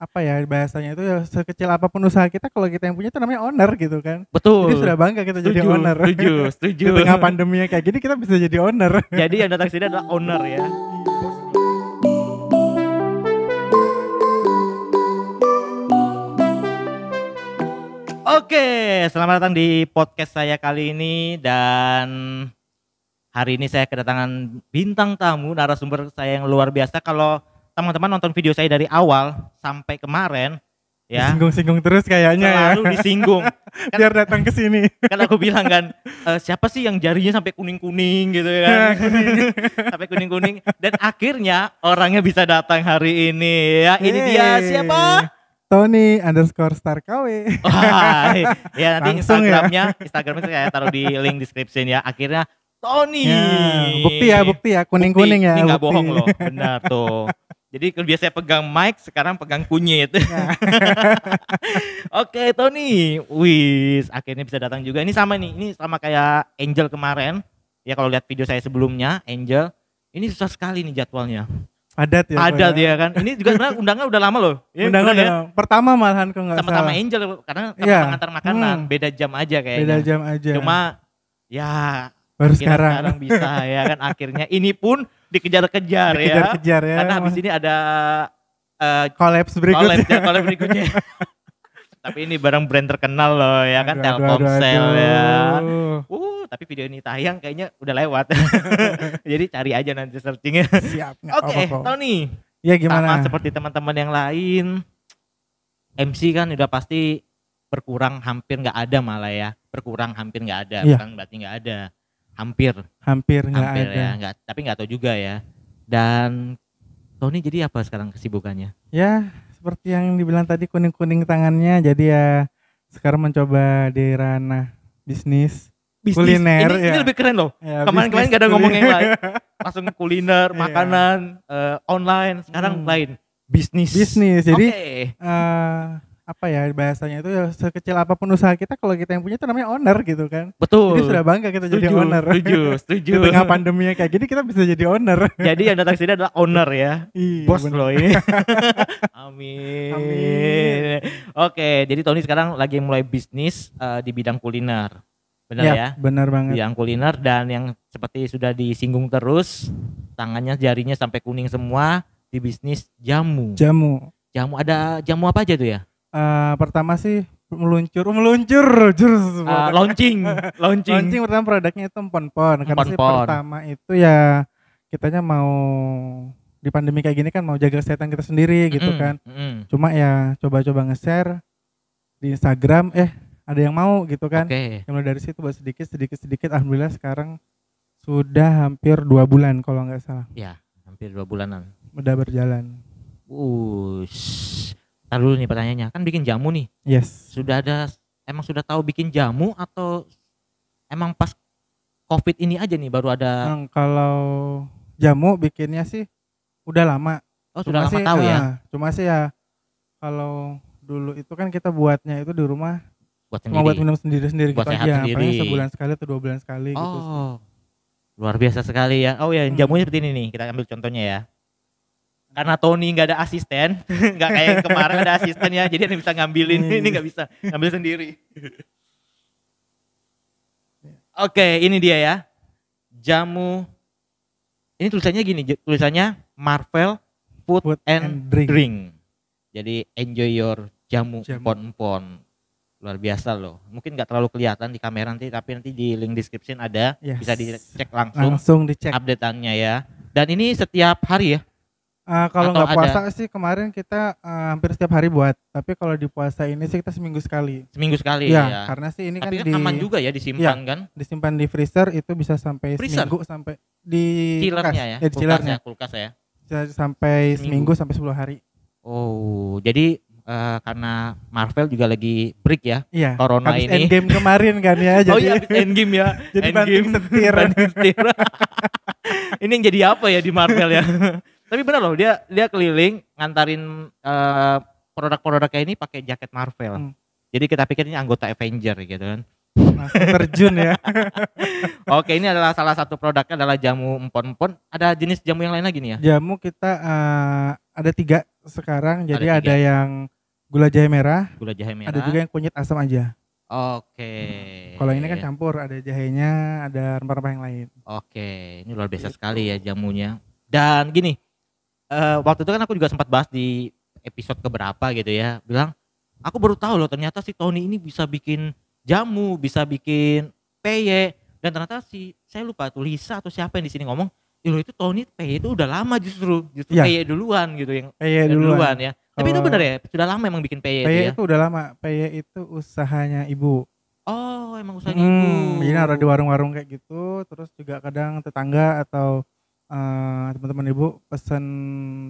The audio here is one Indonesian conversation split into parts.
apa ya bahasanya itu ya sekecil apa pun usaha kita kalau kita yang punya itu namanya owner gitu kan. Betul. Jadi sudah bangga kita jadi Setuju, owner. Setuju, setuju. Di tengah pandemi kayak gini kita bisa jadi owner. Jadi yang datang sini adalah owner ya. Oke, selamat datang di podcast saya kali ini dan hari ini saya kedatangan bintang tamu narasumber saya yang luar biasa. Kalau teman-teman nonton video saya dari awal sampai kemarin ya. Singgung-singgung terus kayaknya ya. selalu disinggung. Kan- Biar datang ke sini. kan aku bilang kan "Eh, siapa sih yang jarinya sampai kuning kuning gitu kan. Sampai kuning. Kuning dan akhirnya orangnya bisa datang hari ini ya. Ini dia siapa? Tony underscore star KW. Wah, ya nanti Langsung ya. instagramnya instagramnya saya taruh di link description ya. Akhirnya Tony. Ya, bukti ya, bukti ya, kuning-kuning ya. ini nggak bohong loh. Benar tuh jadi kalau biasanya pegang mic sekarang pegang kunyit Ya. Oke Tony, wis akhirnya bisa datang juga. Ini sama nih, ini sama kayak Angel kemarin. Ya kalau lihat video saya sebelumnya, Angel, ini susah sekali nih jadwalnya. Padat ya. Ada pokoknya. dia kan. Ini juga sebenarnya undangnya udah lama loh. Ya, Undang bener ya? Pertama malahan kok nggak Sama-sama. Angel karena sama Iya. mengantar makanan, Hmm. beda jam aja kayaknya. Beda jam aja. Cuma ya baru akhirnya sekarang. bisa ya kan akhirnya ini pun dikejar-kejar ya. Dikejar-kejar ya. Karena habis ini ada eh, Collabs collab berikutnya. ya, berikutnya. Tapi ini barang brand terkenal loh ya kan Aduh, aduh, Telkomsel aduh, ya. Uh, tapi video ini tayang kayaknya udah lewat. Jadi cari aja nanti searchingnya. Siap. Oke, kok. Tony. Ya Sama gimana? seperti teman-teman yang lain. MC kan udah pasti berkurang hampir nggak ada malah ya. Berkurang hampir nggak ada, Iya. bukan berarti nggak ada. Hampir, Hampir nggak hampir ada. ya, nggak tapi nggak tahu juga ya. Dan Tony jadi apa sekarang kesibukannya? Ya, seperti yang dibilang tadi kuning-kuning tangannya. Jadi ya sekarang mencoba di ranah bisnis. Kuliner, ini, ini ya. lebih keren loh. Ya, Kemarin-kemarin bisnis nggak ada ngomong yang lain. Langsung kuliner, Iya. makanan, eh, online. Sekarang Hmm. lain, bisnis. bisnis. Jadi Oke. eh, apa ya bahasanya itu ya sekecil apa pun usaha kita kalau kita yang punya itu namanya owner gitu kan. betul. Jadi sudah bangga kita jadi Setuju, owner. Setuju, setuju. Di tengah pandemi kayak gini kita bisa jadi owner. Jadi yang datang sini adalah owner ya. Iya, Bos bener. loh ini. Amin. Amin. Oke, jadi Tony sekarang lagi mulai bisnis eh, di bidang kuliner. Benar Ya, ya? benar banget. Bidang kuliner dan yang seperti sudah disinggung terus, tangannya jarinya sampai kuning semua di bisnis jamu. Jamu. Jamu ada jamu apa aja tuh ya? Eh, pertama sih meluncur, meluncur, jurus. Eh, launching, launching. Launching pertama produknya itu empon-pon. Karena sih pertama itu ya kitanya mau di pandemi kayak gini kan mau jaga kesehatan kita sendiri gitu Mm-mm, kan. mm-mm. Cuma ya coba-coba nge-share di Instagram, eh ada yang mau gitu kan. Oke. Yang mulai dari situ buat sedikit, sedikit, sedikit. Alhamdulillah sekarang sudah hampir dua bulan kalau nggak salah. Ya, hampir dua bulanan. Udah berjalan. Ush. Ntar dulu nih pertanyaannya, kan bikin jamu nih. Yes. Sudah ada emang sudah tahu bikin jamu atau emang pas Covid ini aja nih baru ada Yang kalau jamu bikinnya sih udah lama. Oh, sudah lama sih, tahu ya ah, Cuma sih ya kalau dulu itu kan kita buatnya itu di rumah buat cuma buat sendiri. minum sendiri-sendiri Buat gitu sehat aja. sendiri. Paling sebulan sekali atau dua bulan sekali gitu. Oh. Luar biasa sekali ya. Oh ya, Hmm. jamunya seperti ini nih. Kita ambil contohnya ya. Karena Tony nggak ada asisten, nggak kayak kemarin ada asisten ya, jadi bisa ngambilin, Hmm. ini nggak bisa ngambil sendiri. Oke, ini dia ya, jamu. Ini tulisannya gini, tulisannya Marvel Food, Food and, and drink. drink. Jadi enjoy your jamu Jamu. empon-empon. Luar biasa loh. Mungkin nggak terlalu kelihatan di kamera nanti, tapi nanti di link description ada, Yes. bisa dicek langsung Langsung dicek. updateannya ya. Dan ini setiap hari ya? Ah, kalau nggak puasa sih kemarin kita ah, hampir setiap hari buat. Tapi kalau di puasa ini sih kita seminggu sekali. Seminggu sekali Iya, ya. karena sih ini Tapi kan kan di aman juga ya disimpan kan? disimpan di freezer itu bisa sampai Freezer? seminggu sampai di kulkas. Chillernya ya, di kulkas ya, kulkas ya. Bisa sampai Seminggu. seminggu sampai 10 hari. Oh, jadi eh, karena Marvel juga lagi break ya. Iya. Corona habis ini. Endgame kemarin kan ya. Jadi oh iya, habis Endgame ya. jadi banting setir. banting setir. ini yang jadi apa ya di Marvel ya? Tapi benar loh, dia dia keliling ngantarin eh, produk-produk kayak ini pakai jaket Marvel. Hmm. Jadi kita pikir ini anggota Avenger gitu kan. terjun ya. Oke, ini adalah salah satu produknya adalah jamu empon-empon. Ada jenis jamu yang lain lagi nih ya? Jamu kita eh, ada tiga sekarang Ada jadi tiga. ada yang gula jahe merah, Gula jahe merah. ada juga yang kunyit asam aja. Oke. Kalau ini kan campur, ada jahenya, ada rempah-rempah yang lain. Oke, ini luar biasa sekali ya jamunya. Dan gini, eh, waktu itu kan aku juga sempat bahas di episode keberapa gitu ya, bilang aku baru tahu loh ternyata si Tony ini bisa bikin jamu, bisa bikin peye, dan ternyata si saya lupa tuh Lisa atau siapa yang di sini ngomong, "Ih, loh itu Tony peye itu udah lama justru, justru Iya. peye duluan gitu yang Peye duluan. duluan. ya. Tapi itu benar ya, sudah lama emang bikin peye, itu Peye ya. itu udah lama. Peye itu usahanya ibu. Oh, emang usahanya ibu. Hmm, jadi naruh di warung-warung kayak gitu, terus juga kadang tetangga atau eh, teman-teman ibu pesen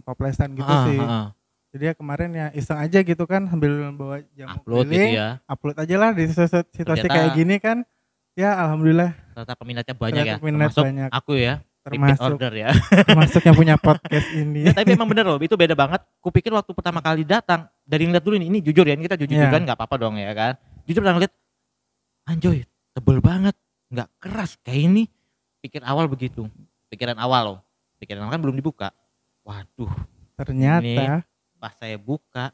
toplesan gitu Ah, sih. ah, ah. Jadi ya kemarin ya iseng aja gitu kan sambil bawa jamu Upload gitu keliling, ya. upload aja lah di situ- situasi Ternyata- kayak gini kan. Ya alhamdulillah Ternyata peminatnya banyak ya. Ternyata peminat Termasuk banyak. aku ya, termasuk order ya. termasuk yang punya podcast ini. Ya, tapi emang bener loh, itu beda banget. Kupikir waktu pertama kali datang, dari ngeliat dulu nih, ini jujur ya, ini kita jujur Iya. kan nggak apa-apa dong ya kan. Jujur pernah ngeliat, anjoy, tebel banget, nggak keras kayak ini. Pikir awal begitu, pikiran awal loh. Pikiran awal kan belum dibuka. Waduh, Ternyata pas saya buka,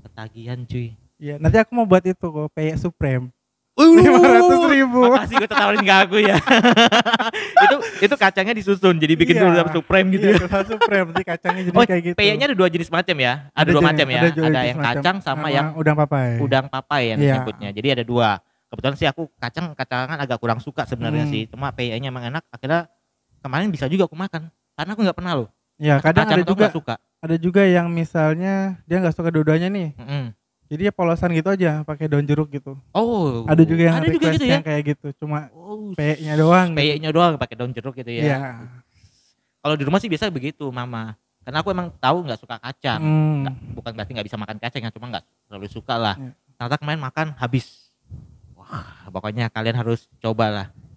ketagihan cuy. ya nanti aku mau buat itu kok Peye Supreme. Uh, 500 ribu. Makasih gue tawarin ke aku ya. itu itu kacangnya disusun jadi bikin Iya. dulu supreme gitu ya. Iya, kalau Supreme nanti kacangnya jadi Oh, kayak gitu. Peyanya ada dua jenis macam ya. Ada, dua jenis- macam ya. Ada, jenis yang macam. kacang sama yang udang papai. udang papai yang Iya. nyebutnya. Jadi ada dua. Kebetulan sih aku kacang kacangan agak kurang suka sebenarnya Hmm. sih. Cuma peyanya emang enak. Akhirnya kemarin bisa juga aku makan. Karena aku nggak pernah loh. Ya kadang ada juga suka. ada juga yang misalnya dia nggak suka dua-duanya nih. Mm-mm. Jadi ya polosan gitu aja pakai daun jeruk gitu. Oh. Ada juga yang ada juga request gitu ya. yang kayak gitu. Cuma Oh, peyenya doang. gitu. peyenya doang pakai daun jeruk gitu ya. Iya. Kalau di rumah sih biasa begitu, Mama. Karena aku emang tahu nggak suka kacang. Hmm. Nggak- bukan berarti nggak bisa makan kacang ya, cuma nggak terlalu suka lah. Iya. Ternyata kemarin makan habis. Wah, pokoknya kalian harus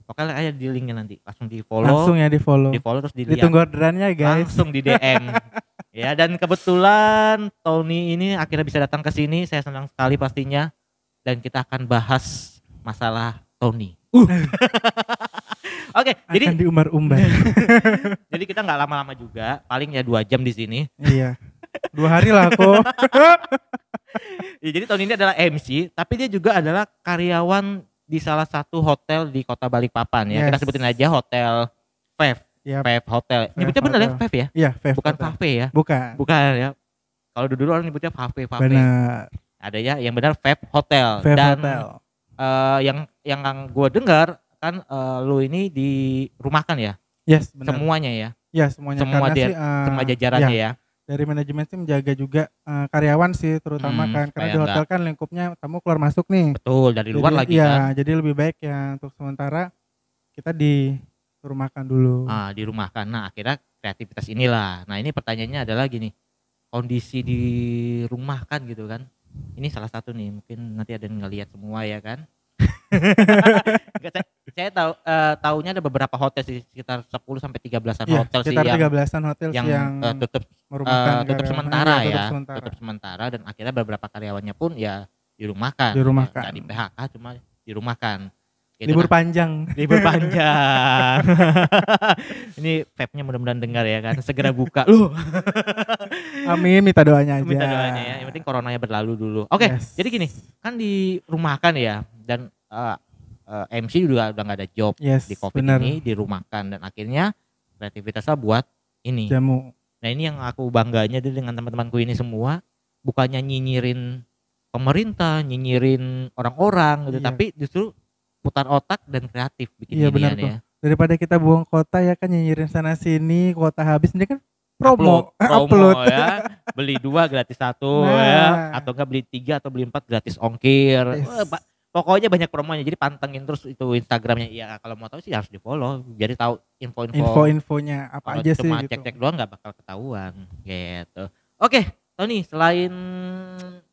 coba lah. Pokoknya ada di linknya nanti, langsung di follow, Langsung ya di follow. di follow terus dilihat, Ditunggu orderannya guys. langsung di DM. ya dan kebetulan Tony ini akhirnya bisa datang ke sini, saya senang sekali pastinya. Dan kita akan bahas masalah Tony. Uh. Oke, jadi Akan diumbar-umbar. jadi kita nggak lama-lama juga, paling ya dua jam di sini. iya. Dua hari lah aku. Ya, jadi tahun ini adalah MC, tapi dia juga adalah karyawan di salah satu hotel di kota Balikpapan ya. Kita Yes. sebutin aja hotel Fev, Iya. Fev Hotel. Fev Nyebutnya bener ya. Fev ya, Iya, Fev bukan cafe ya, Bukan. bukan ya. Kalau dulu orang nyebutnya cafe, cafe. Benar. Ada ya yang benar Fev Hotel. Fev Dan Hotel. eh, yang yang gue dengar kan eh, lu ini dirumahkan ya, Yes, benar. semuanya ya, Ya, semuanya semua dia- eh, semua jajarannya ya, ya. Dari manajemen sih menjaga juga eh, karyawan sih terutama Hmm, kan karena di hotel kan lingkupnya tamu keluar masuk nih. Betul dari luar Jadi, lagi iya, kan. jadi lebih baik ya untuk sementara kita di rumah makan dulu. ah, dirumahkan. Nah akhirnya kreativitas inilah. Nah ini pertanyaannya adalah gini, kondisi di rumah kan gitu kan? Ini salah satu nih, mungkin nanti ada yang ngeliat semua ya kan? saya, tahu eh, tahunya ada beberapa hotel sih sekitar 10 sampai 13-an Iya, hotel sih sekitar yang 13-an hotel yang, sih yang eh, tutup eh, tutup sementara Iya, ya, tutup sementara. tutup sementara dan akhirnya beberapa karyawannya pun ya dirumahkan. Dirumahkan. Nggak di PHK cuma dirumahkan. Gitu Libur panjang. libur panjang. Ini vape-nya mudah-mudahan dengar ya kan. Segera buka. Loh, Amin, minta doanya aja. minta doanya ya. Yang penting coronanya berlalu dulu. Oke, Yes. jadi gini, kan di rumahkan ya dan eh, eh, MC juga udah nggak ada job Yes, di Covid benar. ini dirumahkan dan akhirnya kreativitasnya buat ini. Jamu. Nah, ini yang aku bangganya dengan teman-temanku ini semua bukannya nyinyirin pemerintah, nyinyirin orang-orang gitu, Iya. tapi justru putar otak dan kreatif bikin Iya, benar ya. Daripada kita buang kota ya kan nyinyirin sana sini, kota habis ini kan promo, promo upload. ya beli dua gratis satu Nah. ya atau enggak beli tiga atau beli empat gratis ongkir Yes. Wah, pokoknya banyak promonya jadi pantengin terus itu instagramnya. Ya kalau mau tahu sih harus di follow jadi tahu info-info Info-infonya apa aja sih cuma gitu. cek-cek doang nggak bakal ketahuan gitu. Oke Tony selain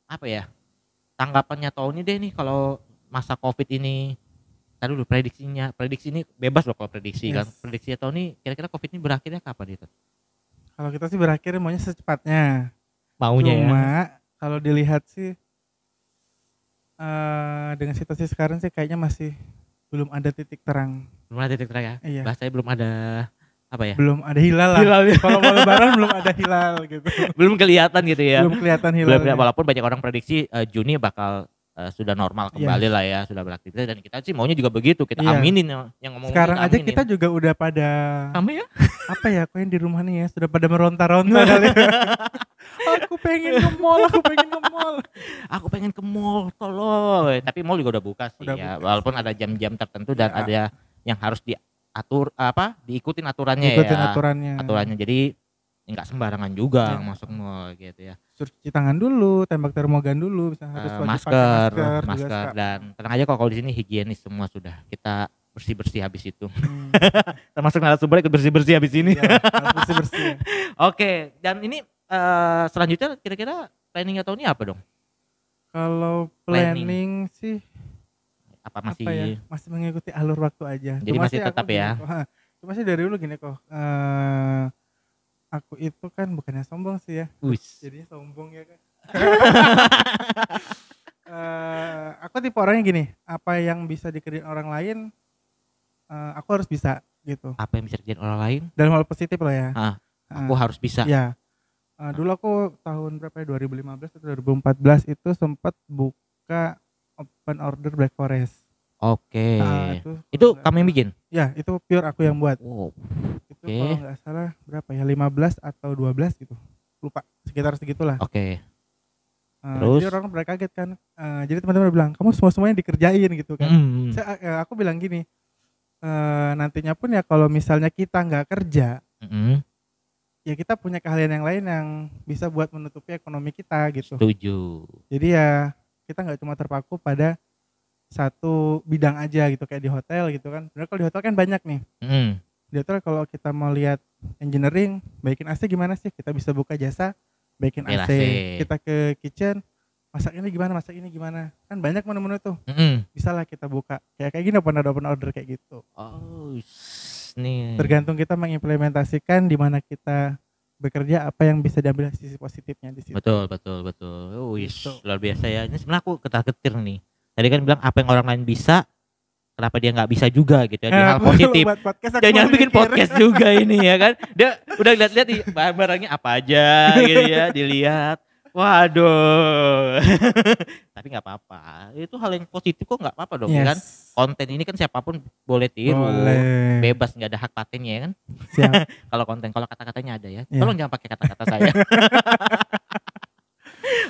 apa ya tanggapannya Tony deh nih kalau masa covid ini. Tadi dulu prediksinya prediksi ini bebas loh kalau prediksi kan. Yes. prediksinya Tony kira-kira covid ini berakhirnya kapan itu? Kalau kita sih berakhir maunya secepatnya. maunya ya. Cuma kalau dilihat sih eh dengan situasi sekarang sih kayaknya masih belum ada titik terang. belum ada titik terang ya Iya. bahasanya belum ada Apa ya? belum ada hilal lah. Hilal ya. Kalau mau lebaran belum ada hilal gitu. Belum kelihatan gitu ya. Belum kelihatan Belum hilal. kelihatan, walaupun banyak orang prediksi eh, Juni bakal eh, sudah normal Iya. kembali lah ya, sudah beraktivitas dan kita sih maunya juga begitu. Kita Iya. aminin ya, yang ngomong Sekarang aja kita juga udah pada kami ya. apa ya kok yang di rumah nih ya sudah pada meronta-ronta kali. aku pengen ke mall, aku pengen ke mall. Aku pengen ke mall, tolong. Tapi mall juga udah buka sih Udah ya, buka. walaupun ada jam-jam tertentu dan Ya. ada yang harus diatur apa? Diikutin aturannya Ikutin ya. aturannya. Aturannya jadi nggak sembarangan juga Ya. masuk mall gitu ya. Suruh cuci tangan dulu, tembak termogan dulu, bisa harus pakai masker, masker, masker, dan tenang aja kok kalau di sini higienis semua sudah. Kita bersih-bersih habis itu. Hmm, Termasuk narasumber ikut bersih-bersih habis ini. iya, harus bersih-bersih. Oke, dan ini eh, selanjutnya kira-kira planning tahun ini apa dong? Kalau Planning. planning sih Apa masih apa ya masih mengikuti alur waktu aja Jadi Cuma masih tetap ya? ha, cuma sih dari dulu gini kok eh aku itu kan bukannya sombong sih ya Wis. jadinya sombong ya kan Eh, aku tipe orangnya gini apa yang bisa dikerjain orang lain eh, aku harus bisa gitu Apa yang bisa dikerjain orang lain? dalam hal positif loh ya Ah, Eh, Aku harus bisa. ya Eh, dulu aku tahun berapa ya 2015 atau 2014 itu sempat buka open order Black Forest Oke. Nah, itu itu kamu yang bikin? Ya, itu pure aku yang buat. Wow. Itu kalau nggak salah berapa ya? 15 atau 12 gitu. Lupa, sekitar segitulah. Oke. Eh, terus? Jadi orang pada kaget kan. Eh, jadi teman-teman bilang, "Kamu semua-semuanya dikerjain gitu kan." Hmm. Saya, eh, aku bilang gini, eh, nantinya pun ya kalau misalnya kita nggak kerja, Mm-mm. ya kita punya keahlian yang lain yang bisa buat menutupi ekonomi kita gitu. Setuju. Jadi ya kita nggak cuma terpaku pada satu bidang aja gitu kayak di hotel gitu kan. Sebenarnya kalau di hotel kan banyak nih. Mm. Di hotel kalau kita mau lihat engineering baikin AC gimana sih kita bisa buka jasa baikin AC. AC. kita ke kitchen masak ini gimana masak ini gimana kan banyak menu-menu tuh Mm-mm. bisa lah kita buka kayak kayak gini open order open order kayak gitu Oh, nih. tergantung kita mengimplementasikan di mana kita bekerja apa yang bisa diambil sisi positifnya di situ Betul, betul, betul. Oh, wis, Gitu. luar biasa ya. Ini sebenarnya aku ketar-ketir nih. Tadi kan bilang apa yang orang lain bisa, kenapa dia nggak bisa juga gitu ya di Eh, hal positif. Jangan bikin podcast juga ini ya kan. Dia udah lihat-lihat barang-barangnya apa aja gitu ya, dilihat. Waduh. Tapi nggak apa-apa. Itu hal yang positif kok nggak apa-apa dong ya kan. Yes. Konten ini kan siapa pun boleh tiru. Boleh. Bebas nggak ada hak patennya ya kan. Kalau konten kalau kata-katanya ada ya. Iya. Tolong jangan pakai kata-kata saya.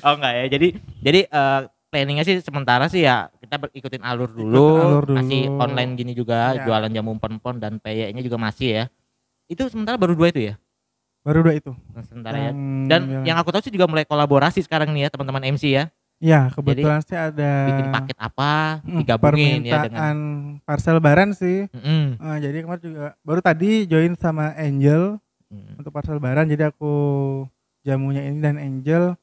oh enggak ya. Jadi jadi eh, planningnya sih sementara sih ya kita ikutin alur dulu, alur masih dulu. online gini juga, Iya. jualan jamu pon-pon dan PY-nya juga masih ya. Itu sementara baru dua itu ya. baru dua itu Sementara ya. Yang- Dan yang aku tahu sih juga mulai kolaborasi sekarang nih ya teman-teman MC ya. ya kebetulan sih ada Bikin paket apa, Hmm, digabungin ya dengan permintaan parcel lebaran sih. Mm-mm. Eh, jadi kemarin juga baru tadi join sama Angel Mm. untuk parcel lebaran. Jadi aku jamunya ini dan Angel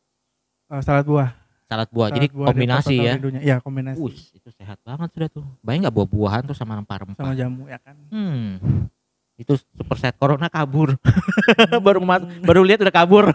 eh, salad buah. Salad buah. Salad Jadi buah kombinasi ya. Rindunya. Iya kombinasi Wih, itu sehat banget sudah tuh. Bayang nggak buah-buahan tuh sama rempah-rempah. sama jamu ya kan. Hmm. Itu super set corona kabur. baru mas baru lihat udah kabur.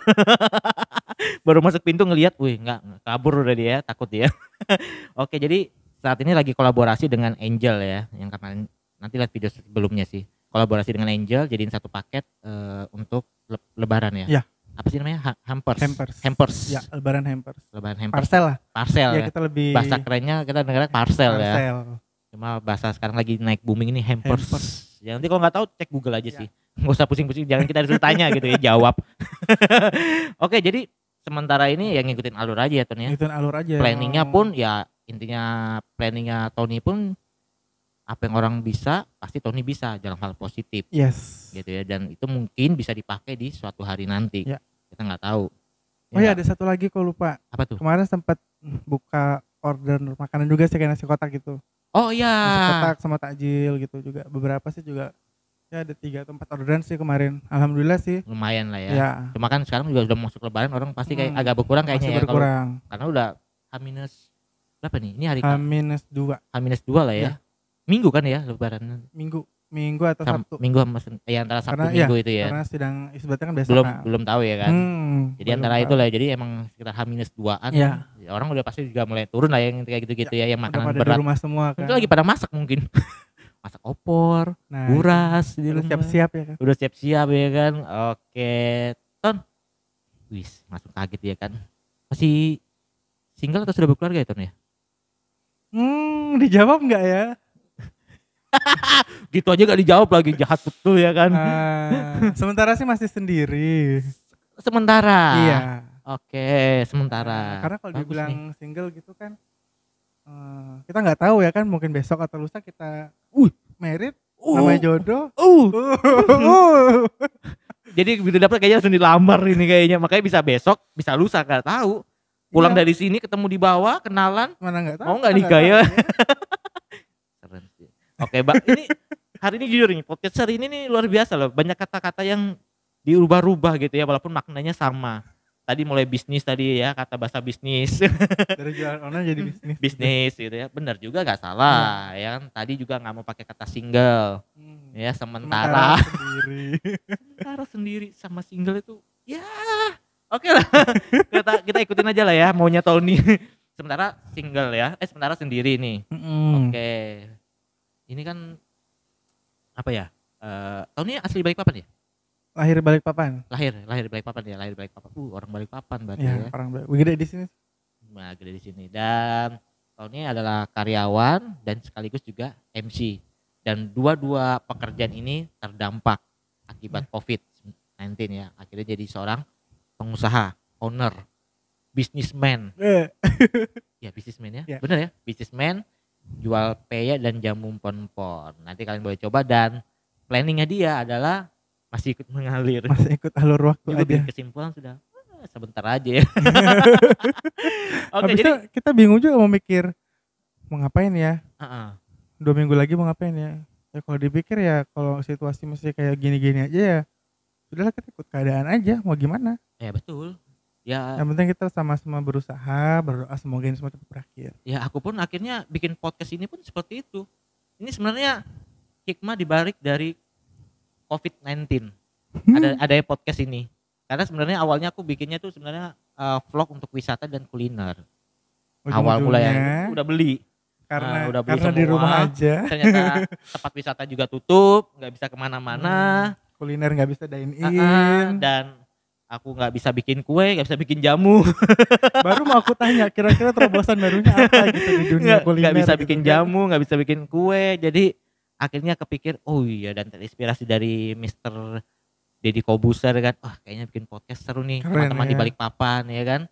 baru masuk pintu ngelihat, wih nggak kabur udah dia, takut dia. Oke, jadi saat ini lagi kolaborasi dengan Angel ya, yang kemarin nanti lihat video sebelumnya sih. Kolaborasi dengan Angel jadiin satu paket eh, untuk le- lebaran ya. Iya. Apa sih namanya? Ha- hampers. Hampers. Hampers. Ya lebaran hampers. Lebaran hampers. Parcel lah. Parcel ya ya. kita lebih Bahasa kerennya kita dengar parcel, ya. parcel. Cuma bahasa sekarang lagi naik booming ini hampers. Hampers. Ya nanti kalau nggak tahu cek Google aja Ya. sih. Nggak usah pusing-pusing, jangan kita disuruh tanya gitu ya, jawab. Oke, jadi sementara ini yang ngikutin alur aja ya Ton ya. Itu alur aja. Planningnya pun ya intinya planningnya Tony pun apa yang orang bisa pasti Tony bisa dalam hal positif Yes. gitu ya dan itu mungkin bisa dipakai di suatu hari nanti. Ya. Kita nggak tahu. Oh ya nggak? ada satu lagi kok lupa. apa tuh? Kemarin sempat buka order makanan juga sih kayak nasi kotak gitu. Oh iya. Nasi kotak sama takjil gitu juga. Beberapa sih juga ya ada tiga atau empat orderan sih kemarin. Alhamdulillah sih. Lumayan lah ya. Ya. Cuma kan sekarang juga udah masuk lebaran orang pasti kayak Hmm, agak berkurang kayaknya ya berkurang. karena udah H minus berapa nih? Ini hari H minus dua H minus dua lah ya. Iya. Minggu kan ya lebaran. minggu minggu atau Sam- Sabtu. minggu sama eh, antara Sabtu Karena- Minggu itu ya. Karena sidang isbatnya kan besok. Belum kan. belum tahu ya kan. Hmm, Jadi antara tahu. itu lah jadi emang sekitar H minus duaan. Iya. Ya, orang udah pasti juga mulai turun lah yang kayak gitu-gitu ya, yang Udah makanan pada berat. di rumah semua kan. Itu lagi pada masak mungkin. masak opor, Nah, buras di udah siap-siap ya kan. Udah siap-siap ya kan. Oke, Ton. Wis, langsung kaget ya kan. Masih single atau sudah berkeluarga ya Ton ya? Hmm, dijawab nggak ya? Gitu aja gak dijawab lagi jahat betul ya kan. Ah, sementara sih masih sendiri. Sementara. Iya. Oke, sementara. Karena kalau Bagus dibilang nih. single gitu kan, eh, kita nggak tahu ya kan. Mungkin besok atau lusa kita, Uh. merit, Uh, namanya jodoh. uh. Uh. Jadi begitu dapat kayaknya langsung dilamar ini kayaknya. Makanya bisa besok, bisa lusa gak tahu. Pulang Iya. dari sini ketemu di bawah, kenalan, Mana nggak tahu? Mau nggak nikah ya? Oke, Mbak. Ini hari ini jujur nih, podcast hari ini nih luar biasa loh. Banyak kata-kata yang diubah-rubah gitu ya, walaupun maknanya sama. Tadi mulai bisnis tadi ya, kata bahasa bisnis, Dari jualan online jadi bisnis. bisnis gitu ya. Benar juga gak salah ya kan. Tadi juga nggak mau pakai kata single Hmm. ya, Sementara sementara sendiri. sementara sendiri sama single itu ya oke lah. kita kita ikutin aja lah ya maunya Tony. sementara single ya, eh sementara sendiri nih. Mm-mm. Oke. Ini kan apa ya? Eh Tony asli Balikpapan ya? Lahir balik papan. Lahir, lahir Balikpapan ya, lahir Balikpapan. Uh, orang Balikpapan berarti Ya, ya. orang balik. Gede di sini. Nah, gede di sini. Dan Tony adalah karyawan dan sekaligus juga MC. Dan dua-dua pekerjaan ini terdampak akibat COVID-19 ya. Akhirnya jadi seorang pengusaha, owner, businessman. Eh, Ya, businessman ya. Ya. Bener ya, businessman jual peyek dan jamu pon-pon. Nanti kalian boleh coba dan planningnya dia adalah masih ikut mengalir. masih ikut alur waktu Juga aja. kesimpulan sudah "Ah, sebentar aja ya. Oke, Habis jadi kita bingung juga mau mikir mau ngapain ya. Heeh. Dua minggu lagi mau ngapain ya. Ya kalau dipikir ya kalau situasi masih kayak gini-gini aja ya. Sudahlah kita ikut keadaan aja mau gimana. ya betul. Ya, Yang penting kita sama-sama berusaha, berdoa semoga ini semua cepat berakhir. ya aku pun akhirnya bikin podcast ini pun seperti itu. Ini sebenarnya hikmah dibalik dari COVID-19. Ada ada podcast ini. Karena sebenarnya awalnya aku bikinnya tuh sebenarnya eh, vlog untuk wisata dan kuliner. Awal mulai udah beli. karena Ah, udah beli karena di semua. rumah aja Ternyata tempat wisata juga tutup, nggak bisa ke mana-mana. kuliner nggak bisa dine in. Ah, ah, dan aku nggak bisa bikin kue, nggak bisa bikin jamu, Baru mau aku tanya kira-kira terobosan barunya apa gitu di dunia nggak kuliner. nggak bisa gitu bikin kan. jamu, nggak bisa bikin kue. Jadi akhirnya kepikir, oh iya dan terinspirasi dari Mr. Deddy Kobuser kan, wah kayaknya bikin podcast seru nih teman-teman di ya. Balikpapan ya kan.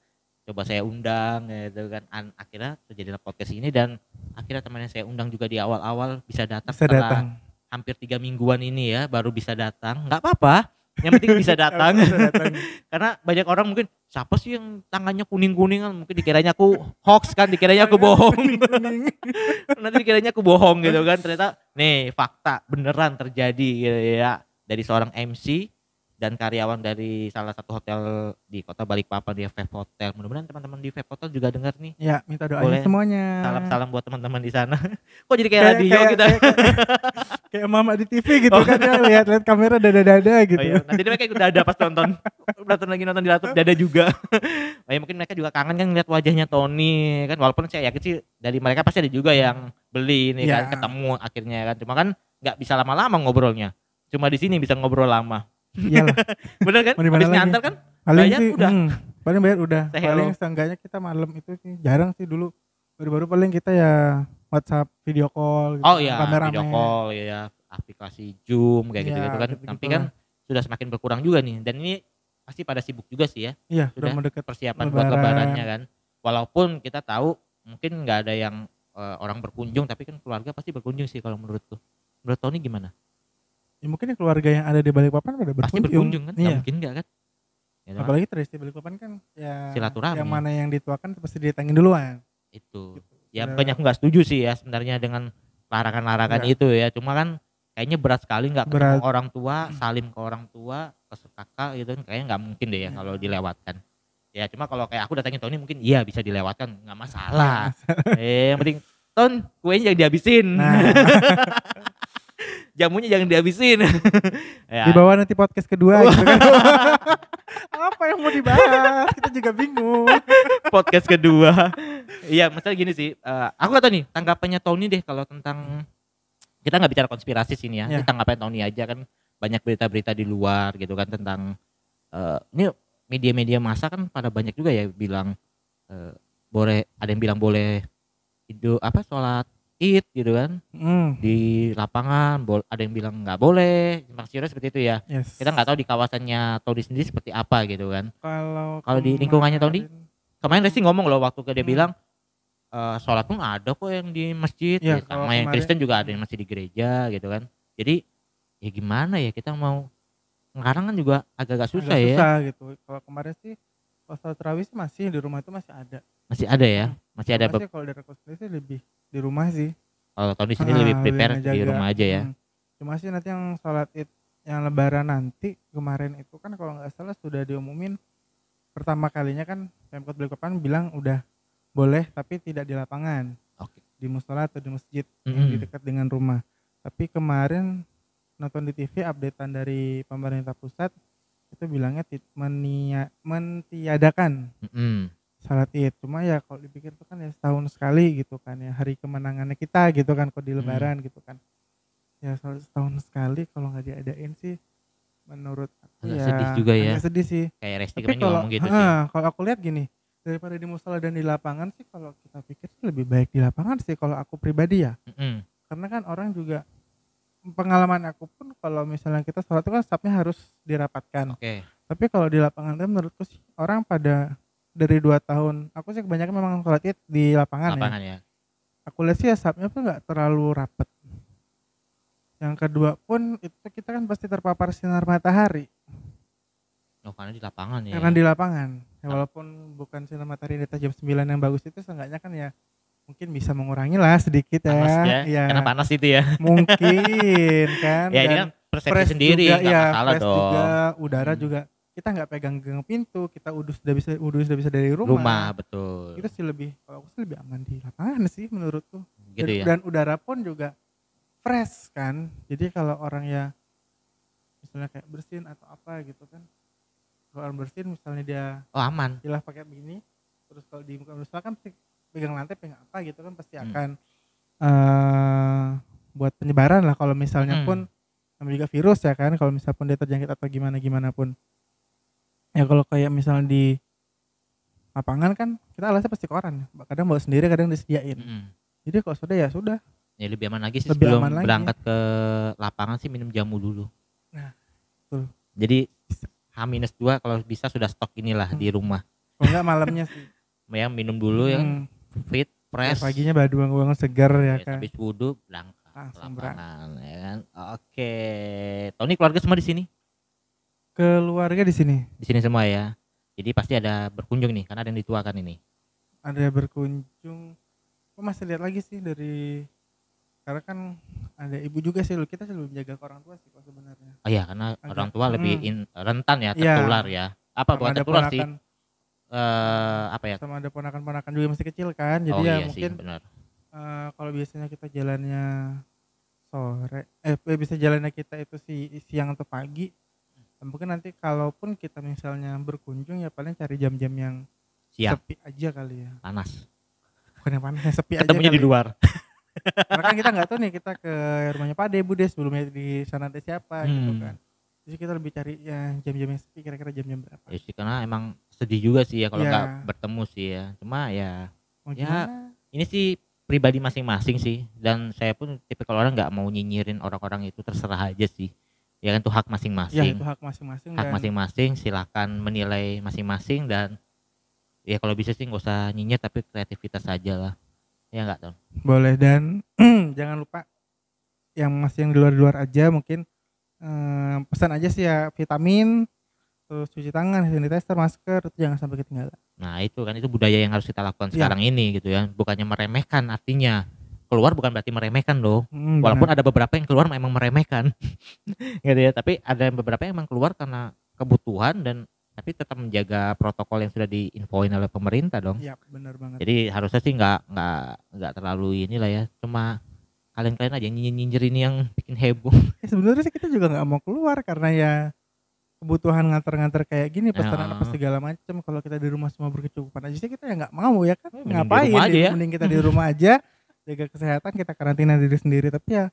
Coba saya undang gitu kan. An- akhirnya terjadilah podcast ini dan akhirnya teman yang saya undang juga di awal-awal bisa datang Bisa setelah datang. hampir tiga mingguan ini ya baru bisa datang. Nggak apa-apa, yang penting bisa datang. Bisa datang. karena banyak orang mungkin siapa sih yang tangannya kuning kuningan mungkin dikiranya aku hoax kan dikiranya aku bohong. nanti dikiranya aku bohong gitu kan. Ternyata nih fakta beneran terjadi gitu ya. Dari seorang MC dan karyawan dari salah satu hotel di kota Balikpapan di Vape Hotel. Mudah-mudahan teman-teman di Vape Hotel juga dengar nih. Ya, minta doanya Boleh. semuanya. salam-salam buat teman-teman di sana. Kok jadi kayak, Kayak- radio kayak- kita kayak- Kayak mama di TV gitu Oh. kan ya lihat-lihat kamera dada-dada gitu. Oh iya, nanti mereka ikut dada pas nonton. Nonton lagi nonton di laptop dada juga. oh iya, mungkin mereka juga kangen kan ngeliat wajahnya Tony kan walaupun saya yakin sih dari mereka pasti ada juga yang beli ini Ya. kan ketemu akhirnya kan. Cuma kan nggak bisa lama-lama ngobrolnya. Cuma di sini bisa ngobrol lama. Iyalah. Bener kan? Habis nyantar kan? Paling Bayar sih udah. hmm, paling bayar udah. Say paling hello. seenggaknya kita malam itu sih jarang sih dulu. Baru-baru paling kita ya WhatsApp video call gitu. Oh iya, kamera video call ya, aplikasi Zoom kayak Iya, gitu-gitu kan. gitu-gitu Tapi kan sudah semakin berkurang juga nih. Dan ini pasti pada sibuk juga sih ya. Iya, sudah udah mendekat. persiapan buat Lebaran. lebarannya kan. Walaupun kita tahu mungkin nggak ada yang eh, orang berkunjung tapi kan keluarga pasti berkunjung sih kalau menurutku. Menurut Tony gimana? Ya, mungkin keluarga yang ada di Balikpapan pada berkunjung. Pasti berkunjung kan? Iya. mungkin nggak kan? Ya, kan? Apalagi tradisi Balikpapan kan ya Silaturahmi. yang mana yang dituakan pasti ditangin duluan. itu. Gitu. Ya Udah- banyak aku nggak setuju sih ya sebenarnya dengan larangan-larangan Iya. itu ya. Cuma kan kayaknya berat sekali nggak ketemu orang tua, salim ke orang tua, ke kakak gitu kan kayaknya nggak mungkin deh ya Iya. kalau dilewatkan. Ya cuma kalau kayak aku datangin Tony mungkin iya bisa dilewatkan nggak masalah. eh yang penting Ton kuenya jangan dihabisin. Nah, jamunya jangan dihabisin. ya, di bawah nanti podcast kedua gitu kan. Apa yang mau dibahas? Kita juga bingung. podcast kedua. Iya, masalah gini sih. eh, aku gak tahu nih tanggapannya Tony deh kalau tentang kita nggak bicara konspirasi sini ya. Ya. Kita ngapain tahun ini aja kan banyak berita-berita di luar gitu kan tentang eh, ini media-media masa kan pada banyak juga ya bilang eh, boleh ada yang bilang boleh itu apa sholat id gitu kan Hmm, di lapangan ada yang bilang nggak boleh maksudnya seperti itu ya yes. kita nggak tahu di kawasannya Tony sendiri seperti apa gitu kan Kalau Kalau di lingkungannya Tony? kemarin- kemarin Resti ngomong loh waktu ke dia Hmm. bilang eh sholat pun ada kok yang di masjid ya, kalau sama yang Kristen juga ada yang masih di gereja gitu kan jadi ya gimana ya kita mau sekarang kan juga agak-agak susah agak ya susah gitu. Kalau kemarin sih kalau sholat sih masih di rumah itu masih ada. masih ada ya masih ada Cuma sih kalau dari konspirasi sih lebih di rumah sih. kalau Tony sendiri Ah, lebih prepare di ngejaga. rumah aja ya Hmm. Cuma sih nanti yang sholat id yang lebaran nanti kemarin itu kan kalau nggak salah sudah diumumin pertama kalinya kan Pemkot Balikpapan bilang udah boleh tapi tidak di lapangan oke di musola atau di masjid yang Mm-mm. di dekat dengan rumah. Tapi kemarin nonton di TV updatean dari pemerintah pusat itu bilangnya menia- mentiadakan Mm-mm. Salat id. Cuma ya kalau dipikir itu kan ya setahun sekali gitu kan ya hari kemenangannya kita gitu kan kok di Hmm. lebaran gitu kan. Ya salat setahun sekali kalau nggak diadain sih menurut aku Agak ya sedih juga ya. sedih sih. kayak Resti Tapi kalau ngomong gitu sih ah, kalau aku lihat gini daripada di musola dan di lapangan sih kalau kita pikir sih lebih baik di lapangan sih kalau aku pribadi ya Mm-mm. karena kan orang juga pengalaman aku pun kalau misalnya kita sholat itu kan stepnya harus dirapatkan oke tapi kalau di lapangan kan menurutku sih orang pada dari dua tahun. Aku sih kebanyakan memang sholat id di lapangan, ya. Lapangan ya. Aku lihat sih ya stepnya tuh nggak terlalu rapet. Yang kedua pun itu kita kan pasti terpapar sinar matahari. Oh karena di lapangan ya. Karena di lapangan. Ya, walaupun bukan sinar matahari di atas jam 9 yang bagus itu seenggaknya kan ya mungkin bisa mengurangi lah sedikit panas ya, ya, ya karena panas itu ya. Mungkin kan ya ini kan persepsi sendiri juga, ya, masalah dong juga udara Hmm. juga kita nggak pegang gang pintu kita udus sudah bisa udus sudah bisa dari rumah, rumah betul. Itu sih lebih kalau aku sih lebih aman di lapangan sih menurutku. Gitu dan, ya? dan udara pun juga fresh kan. Jadi kalau orang ya misalnya kayak bersin atau apa gitu kan. Kalau orang bersin misalnya dia oh aman. ilah pakai begini terus kalau di muka manusia kan pasti pegang lantai pegang apa gitu kan pasti Hmm. akan eh buat penyebaran lah. Kalau misalnya Hmm. pun namanya juga virus ya kan. Kalau misalnya pun dia terjangkit atau gimana gimana pun ya kalau kayak misalnya di lapangan kan kita alasnya pasti koran. Kadang bawa sendiri kadang disediain. Mm-mm. jadi kalau sudah ya sudah. Ya lebih aman lagi sih Lebih sebelum aman lagi. berangkat ke lapangan sih minum jamu dulu. Nah, betul. jadi H-2 kalau bisa sudah stok inilah Hmm. di rumah. Kalau enggak malamnya sih. Ya minum dulu ya. Hmm, fit biar fresh paginya baru bangun segar ya ya, kan habis wudhu berangkat Langsung berangkat. lapangan ya kan? Oke. Tony keluarga semua di sini keluarga di sini? Di sini semua ya. Jadi pasti ada berkunjung nih karena ada yang dituakan ini. Ada berkunjung. Aku masih lihat lagi sih dari karena kan ada ibu juga sih lu kita selalu menjaga ke orang tua sih kok sebenarnya. Oh iya karena Agak- orang tua lebih mm. in- rentan ya Iya. tertular ya. Apa Sama bukan tertular sih? eh apa ya? Sama ada ponakan-ponakan juga masih kecil kan jadi oh ya iya mungkin sih benar. eh, kalau biasanya kita jalannya sore eh eh, bisa jalannya kita itu si siang atau pagi mungkin nanti kalaupun kita misalnya berkunjung ya paling cari jam-jam yang siap. sepi aja kali ya. Panas. Bukan yang panas yang sepi ketemunya aja di kali. luar. Karena kan kita nggak tahu nih kita ke rumahnya Pak Debu deh sebelumnya di sana ada siapa gitu Hmm. kan. Jadi kita lebih cari ya jam-jam yang sepi kira-kira jam-jam berapa. Ya sih karena emang sedih juga sih ya kalau Iya. nggak bertemu sih ya. Cuma ya mau Ya, gimana? ini sih pribadi masing-masing sih. Dan saya pun tipikal orang nggak mau nyinyirin orang-orang itu terserah aja sih ya kan itu hak ya masing-masing itu hak masing-masing hak masing-masing silakan menilai masing-masing dan ya kalau bisa sih nggak usah nyinyir tapi kreativitas aja lah. Ya nggak Ton? boleh dan jangan lupa yang masih yang di luar-luar aja mungkin eh, pesan aja sih ya vitamin terus cuci tangan sanitizer masker itu jangan sampai ketinggalan. Nah itu kan itu budaya yang harus kita lakukan Iya. sekarang ini gitu ya. Bukannya meremehkan artinya keluar bukan berarti meremehkan loh Hmm, walaupun ada beberapa yang keluar memang meremehkan. Gitu ya tapi ada yang beberapa yang memang keluar karena kebutuhan dan tapi tetap menjaga protokol yang sudah diinfoin oleh pemerintah dong. Iya, benar banget. Jadi harusnya sih nggak nggak nggak terlalu inilah ya cuma kalian-kalian aja yang nyinyirin ini yang bikin heboh. Eh, sebenarnya sih kita juga nggak mau keluar karena ya kebutuhan nganter-nganter kayak gini pesanan apa Ya. segala macam kalau kita di rumah semua berkecukupan aja sih kita ya nggak mau ya kan. Mending di ngapain rumah aja ya. mending kita di rumah aja jaga kesehatan kita karantina diri sendiri tapi ya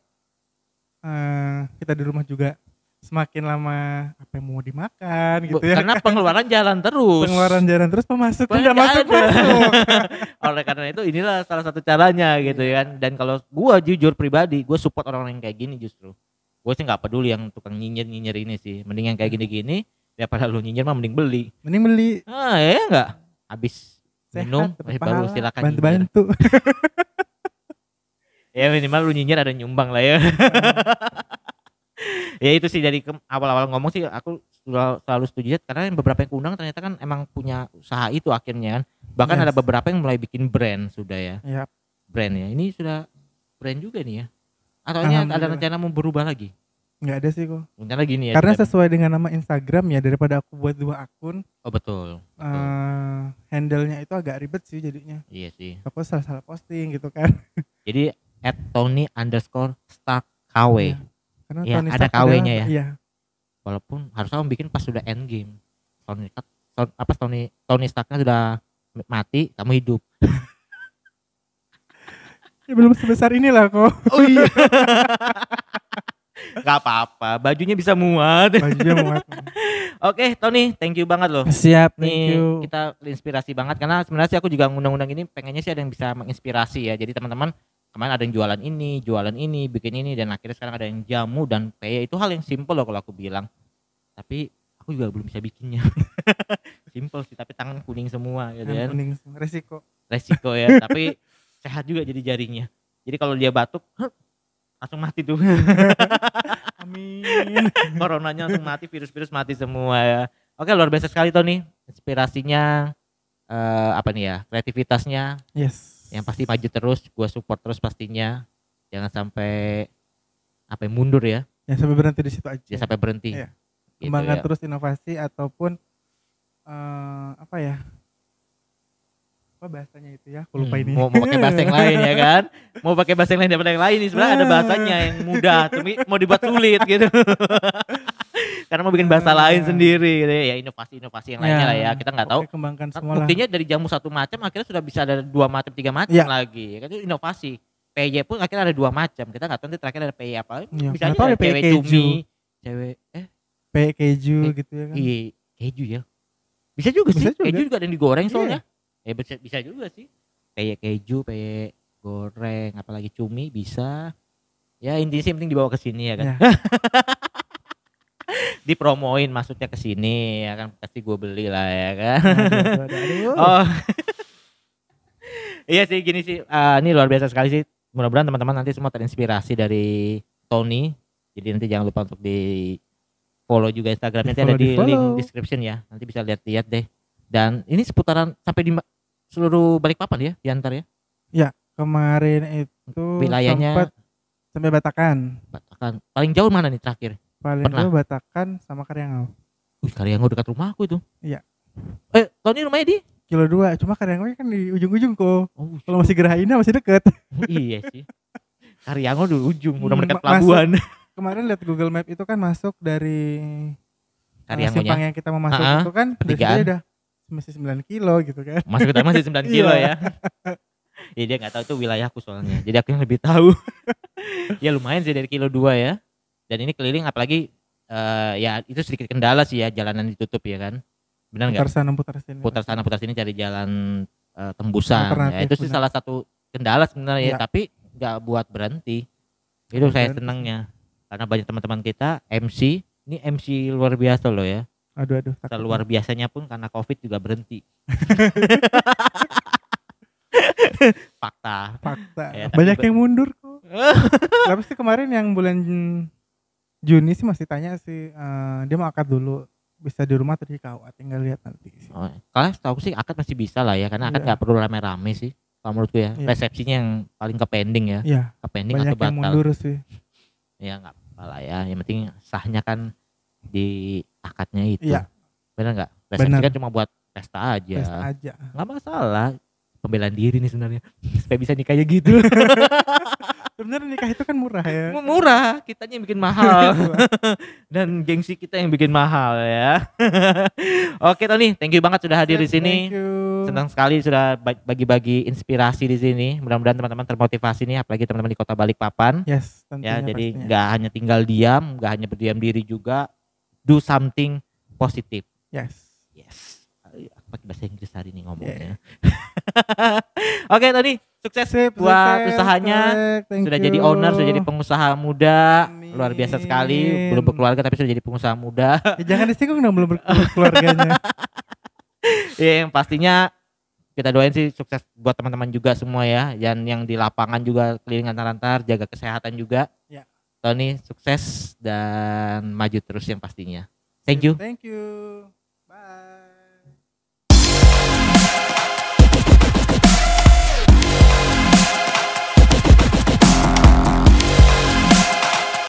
eh, kita di rumah juga semakin lama apa yang mau dimakan gitu ya Karena pengeluaran jalan terus. pengeluaran jalan terus pemasukan nggak masuk masuk Oleh karena itu inilah salah satu caranya gitu kan. Dan kalau gua jujur pribadi, gua support orang-orang yang kayak gini justru. Gue sih nggak peduli yang tukang nyinyir-nyinyir ini sih. Mending yang kayak gini-gini daripada lu nyinyir mah mending beli. mending beli Ah, ya enggak. Habis sehat minum eh, baru silakan nyinyir. bantu-bantu Ya minimal lu nyinyir ada nyumbang lah ya. ya itu sih dari awal-awal ngomong sih aku selalu, setuju ya, karena yang beberapa yang keundang ternyata kan emang punya usaha itu akhirnya kan. Bahkan Yes. ada beberapa yang mulai bikin brand sudah ya. ya Brand ya. Ini sudah brand juga nih ya. Atau ini ada rencana mau berubah lagi? nggak ada sih kok Rencana gini ya. karena sesuai dengan nama Instagram ya daripada aku buat dua akun Oh betul. betul. eh handle-nya itu agak ribet sih jadinya Iya sih. aku salah salah posting gitu kan Jadi at Tony underscore Stark KW. Iya. karena Iya, Tony ada KW-nya ya? iya Walaupun harusnya kamu bikin pas sudah end game. Tony Ton- apa Tony Tony Starknya sudah mati, kamu hidup. ya belum sebesar inilah kok Oh iya. Gak apa-apa, bajunya bisa muat. bajunya muat Oke, Tony, thank you banget loh. siap thank Nih you kita inspirasi banget karena sebenarnya sih aku juga ngundang-undang ini pengennya sih ada yang bisa menginspirasi ya. Jadi teman-teman kemarin ada yang jualan ini, jualan ini, bikin ini dan akhirnya sekarang ada yang jamu dan peye itu hal yang simple loh kalau aku bilang. Tapi aku juga belum bisa bikinnya. simple sih tapi tangan kuning semua gitu Yang kan. kuning semua. resiko Resiko ya, tapi sehat juga jadi jarinya. Jadi kalau dia batuk, langsung mati tuh. amin Coronanya langsung mati, virus-virus mati semua ya. Oke, luar biasa sekali Tony. Inspirasinya eh, apa nih ya? Kreativitasnya yes yang pasti maju terus, gua support terus pastinya. Jangan sampai apa ya, mundur ya. ya sampai berhenti di situ aja Ya sampai berhenti. Iya. Gitu kembangkan ya. terus inovasi ataupun eh, apa ya apa bahasanya itu ya aku lupa Hmm, ini Mau, mau pakai bahasa yang lain ya kan? Mau pakai bahasa yang lain daripada yang lain sebenarnya ada bahasanya yang mudah, tapi mau dibuat sulit gitu. Karena mau bikin bahasa lain Ah. sendiri gitu ya, inovasi-inovasi yang lainnya lah ya. Kita nggak tahu. Kembangkan Kan semua Buktinya dari jamu satu macam akhirnya sudah bisa ada dua macam, tiga macam Iya. lagi. Kan itu inovasi. PY pun akhirnya ada dua macam. Kita nggak tahu nanti terakhir ada PY apa. Iya, Bisa aja ada cewek cumi, cewek eh P keju Eh, gitu ya kan iya keju ya. Bisa juga Bisa sih. juga. Keju juga ada yang digoreng Iya. soalnya. Ya bisa, bisa juga sih. Kayak keju, kayak goreng, apalagi cumi bisa. Ya intinya sih penting dibawa ke sini ya kan. Ya. Dipromoin masuknya ke sini ya kan pasti gue beli lah ya kan. Aduh, aduh, aduh. Oh. iya sih gini sih. ah, ini luar biasa sekali sih. Mudah-mudahan teman-teman nanti semua terinspirasi dari Tony. Jadi nanti jangan lupa untuk di follow juga Instagramnya nanti ada Di-follow, di link description ya. Nanti bisa lihat-lihat deh. Dan ini seputaran sampai di seluruh Balikpapan ya, diantar ya. kemarin itu Wilayahnya sempet sampai Batakan Batakan. Paling jauh mana nih terakhir? Paling Pernah. jauh Batakan sama Karyangau Wih, Karyango dekat rumahku itu. Iya. Eh, Tony rumahnya di? kilo dua cuma Karyangau kan di ujung-ujung kok Oh, kalau masih Geraha Indah masih deket iya sih. Karyango di ujung, udah Hmm, pelabuhan. kemarin lihat Google Map itu kan masuk dari eh, Karyangonya. simpang yang kita mau masuk itu kan pertigaan. udah masih 9 kilo gitu kan Masuk utama masih 9 kilo Iya. ya. ya dia nggak tahu itu wilayahku soalnya. Jadi aku yang lebih tahu. ya lumayan sih dari kilo 2 ya. Dan ini keliling apalagi eh, ya itu sedikit kendala sih ya jalanan ditutup ya kan. Benar nggak? putar sana putar sini Putar sana putar sini cari jalan eh, tembusan. Ya, itu sih benar. salah satu kendala sebenarnya ya, Iya. tapi nggak buat berhenti. Itu saya senangnya. Karena banyak teman-teman kita MC, ini MC luar biasa loh ya. aduh aduh takut. Luar biasanya pun karena Covid juga berhenti. Fakta. fakta Ya, banyak ba- yang mundur kok tapi sih kemarin yang bulan Juni sih masih tanya sih eh, dia mau akad dulu bisa di rumah di KUA tinggal lihat nanti sih. Oh, kalau tahu sih akad masih bisa lah ya karena akad Iya. nggak perlu rame-rame sih. Kalau menurutku ya Iya. resepsinya yang paling ke pending ya, Iya, ke pending banyak atau yang batal. mundur sih. Ya nggak apa lah ya. Yang penting sahnya kan di akadnya itu. Iya. Benar nggak? Resepsi Benar. kan cuma buat pesta aja. Pesta aja. Nggak masalah. Pembelaan diri nih sebenarnya. Supaya bisa nikah kayak gitu. Sebenarnya nikah itu kan murah ya. murah. Kitanya yang bikin mahal. Dan gengsi kita yang bikin mahal ya. Oke Tony. Thank you banget sudah hadir di sini. senang sekali sudah ba- bagi-bagi inspirasi di sini. Mudah-mudahan teman-teman termotivasi nih apalagi teman-teman di kota Balikpapan. Yes, tentunya ya jadi nggak hanya tinggal diam nggak hanya berdiam diri juga do something positif Yes. yes pakai bahasa Inggris hari ini ngomongnya Yeah. oke Tony sukses Sip, buat sukses, usahanya. Thank sudah you. jadi owner sudah jadi pengusaha muda luar biasa sekali Amin. belum berkeluarga tapi sudah jadi pengusaha muda Ya, jangan disinggung dong belum berkeluarganya. ya yang pastinya kita doain sih sukses buat teman-teman juga semua ya dan yang di lapangan juga keliling antar-antar jaga kesehatan juga Ya. Tony sukses dan maju terus yang pastinya thank you Thank you.